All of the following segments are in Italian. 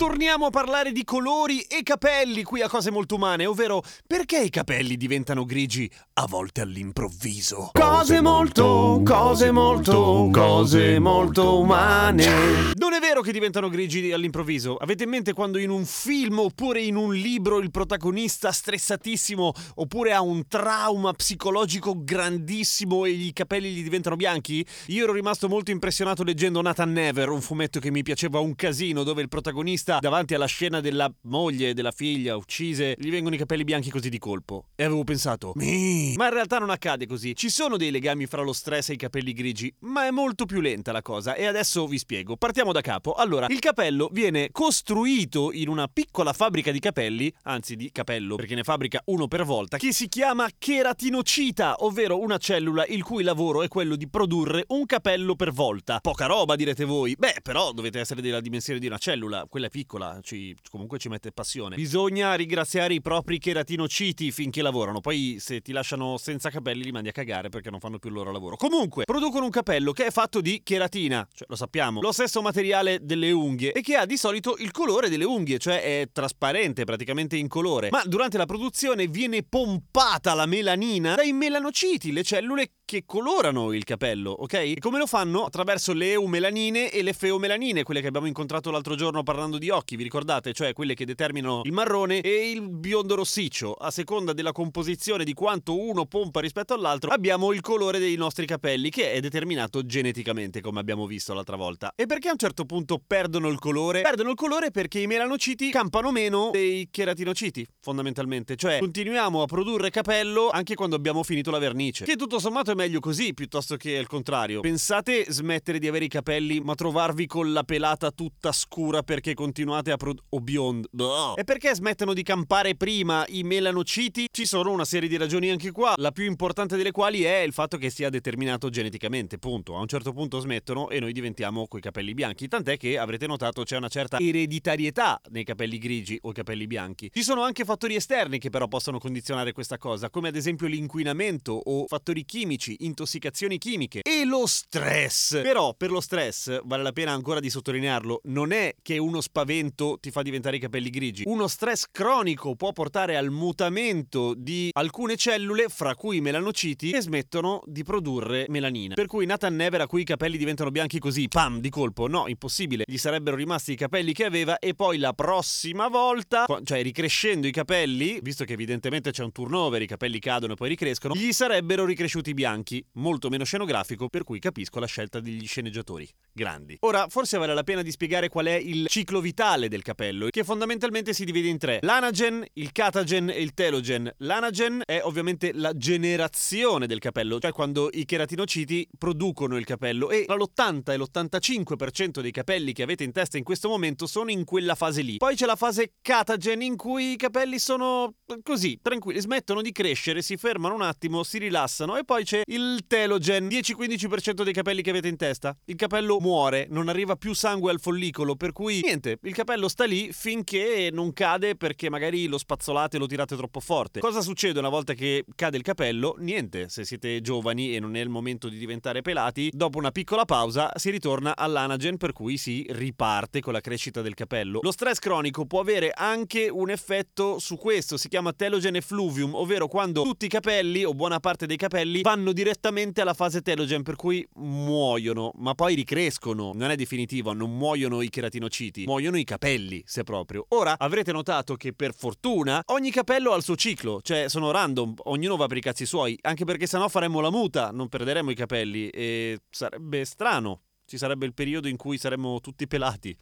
Torniamo a parlare di colori e capelli qui a cose molto umane, ovvero perché i capelli diventano grigi a volte all'improvviso. Cose molto, cose molto, cose molto umane. Non è vero che diventano grigi all'improvviso. Avete in mente quando in un film oppure in un libro il protagonista stressatissimo oppure ha un trauma psicologico grandissimo e i capelli gli diventano bianchi? Io ero rimasto molto impressionato leggendo Nathan Never, un fumetto che mi piaceva un casino dove il protagonista davanti alla scena della moglie e della figlia uccise, gli vengono i capelli bianchi così di colpo. E avevo pensato, mi. Ma in realtà non accade così. Ci sono dei legami fra lo stress e i capelli grigi, ma è molto più lenta la cosa. E adesso vi spiego. Partiamo da capo. Allora, il capello viene costruito in una piccola fabbrica di capelli, anzi di capello, perché ne fabbrica uno per volta, che si chiama cheratinocita, ovvero una cellula il cui lavoro è quello di produrre un capello per volta. Poca roba, direte voi. Beh, però dovete essere della dimensione di una cellula. Quella è piccola, ci, comunque ci mette passione. Bisogna ringraziare i propri cheratinociti finché lavorano, poi se ti lasciano senza capelli li mandi a cagare perché non fanno più il loro lavoro. Comunque, producono un capello che è fatto di cheratina, cioè lo sappiamo, lo stesso materiale delle unghie e che ha di solito il colore delle unghie, cioè è trasparente, praticamente incolore. Ma durante la produzione viene pompata la melanina dai melanociti, le cellule che colorano il capello, ok? E come lo fanno? Attraverso le eumelanine e le feomelanine, quelle che abbiamo incontrato l'altro giorno parlando di occhi, vi ricordate? Cioè quelle che determinano il marrone e il biondo rossiccio. A seconda della composizione di quanto uno pompa rispetto all'altro, abbiamo il colore dei nostri capelli, che è determinato geneticamente, come abbiamo visto l'altra volta. E perché a un certo punto perdono il colore? Perdono il colore perché i melanociti campano meno dei cheratinociti, fondamentalmente. Cioè, continuiamo a produrre capello anche quando abbiamo finito la vernice. Che tutto sommato è meglio così piuttosto che al contrario. Pensate smettere di avere i capelli ma trovarvi con la pelata tutta scura perché continuate a produrre... o bionda. E perché smettono di campare prima i melanociti? Ci sono una serie di ragioni anche qua, la più importante delle quali è il fatto che sia determinato geneticamente, punto. A un certo punto smettono e noi diventiamo coi capelli bianchi, tant'è che avrete notato c'è una certa ereditarietà nei capelli grigi o capelli bianchi. Ci sono anche fattori esterni che però possono condizionare questa cosa, come ad esempio l'inquinamento o fattori chimici intossicazioni chimiche e lo stress. Però per lo stress, vale la pena ancora di sottolinearlo, non è che uno spavento ti fa diventare i capelli grigi. Uno stress cronico può portare al mutamento di alcune cellule, fra cui melanociti, che smettono di produrre melanina. Per cui Nathan Never a cui i capelli diventano bianchi così, pam, di colpo, no, impossibile. Gli sarebbero rimasti i capelli che aveva e poi la prossima volta, cioè ricrescendo i capelli, visto che evidentemente c'è un turnover, i capelli cadono e poi ricrescono, gli sarebbero ricresciuti bianchi, molto meno scenografico, per cui capisco la scelta degli sceneggiatori. Grandi. Ora, forse vale la pena di spiegare qual è il ciclo vitale del capello, che fondamentalmente si divide in tre: l'anagen, il catagen e il telogen. L'anagen è ovviamente la generazione del capello, cioè quando i cheratinociti producono il capello e tra l'80 e l'85% dei capelli che avete in testa in questo momento sono in quella fase lì. Poi c'è la fase catagen in cui i capelli sono così, tranquilli, smettono di crescere, si fermano un attimo, si rilassano e poi c'è il telogen, 10-15% dei capelli che avete in testa. Il capello muore, non arriva più sangue al follicolo, per cui niente, il capello sta lì finché non cade perché magari lo spazzolate e lo tirate troppo forte. Cosa succede una volta che cade il capello? Niente, se siete giovani e non è il momento di diventare pelati, dopo una piccola pausa si ritorna all'anagen per cui si riparte con la crescita del capello. Lo stress cronico può avere anche un effetto su questo, si chiama telogen effluvium, ovvero quando tutti i capelli o buona parte dei capelli vanno direttamente alla fase telogen per cui muoiono, ma poi ricrescono. Non è definitivo, non muoiono i cheratinociti, muoiono i capelli, se proprio. Ora avrete notato che per fortuna ogni capello ha il suo ciclo, cioè sono random, ognuno va per i cazzi suoi, anche perché sennò faremmo la muta, non perderemo i capelli e sarebbe strano. Ci sarebbe il periodo in cui saremmo tutti pelati.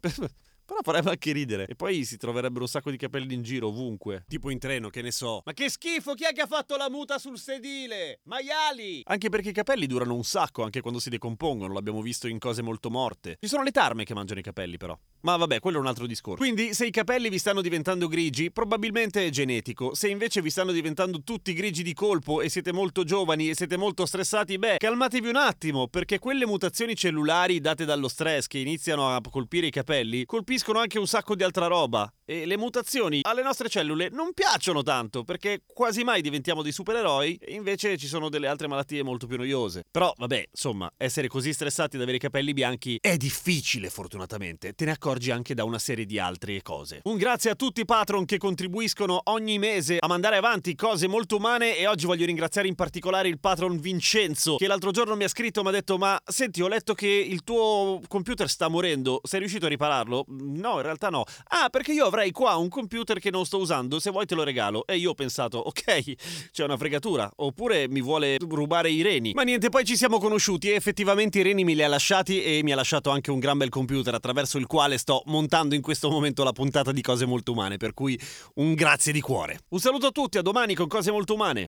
Però farebbe anche ridere. E poi si troverebbero un sacco di capelli in giro ovunque. Tipo in treno, che ne so. Ma che schifo, chi è che ha fatto la muta sul sedile? Maiali! Anche perché i capelli durano un sacco anche quando si decompongono, l'abbiamo visto in cose molto morte. Ci sono le tarme che mangiano i capelli però. Ma vabbè, quello è un altro discorso. Quindi, se i capelli vi stanno diventando grigi, probabilmente è genetico. Se invece vi stanno diventando tutti grigi di colpo e siete molto giovani e siete molto stressati, beh, calmatevi un attimo, perché quelle mutazioni cellulari date dallo stress che iniziano a colpire i capelli, colpiscono anche un sacco di altra roba. E le mutazioni alle nostre cellule non piacciono tanto, perché quasi mai diventiamo dei supereroi e invece ci sono delle altre malattie molto più noiose. Però, vabbè, insomma, essere così stressati ad avere i capelli bianchi è difficile, fortunatamente. Te ne accorgi anche da una serie di altre cose. Un grazie a tutti i patron che contribuiscono ogni mese a mandare avanti cose molto umane e oggi voglio ringraziare in particolare il patron Vincenzo, che l'altro giorno mi ha scritto e mi ha detto "Ma senti, ho letto che il tuo computer sta morendo, sei riuscito a ripararlo?" No, in realtà no. Ah, perché io avrei qua un computer che non sto usando, se vuoi te lo regalo. E io ho pensato, ok, c'è una fregatura. Oppure mi vuole rubare i reni. Ma niente, poi ci siamo conosciuti e effettivamente i reni me li ha lasciati e mi ha lasciato anche un gran bel computer attraverso il quale sto montando in questo momento la puntata di cose molto umane. Per cui un grazie di cuore. Un saluto a tutti, a domani con cose molto umane.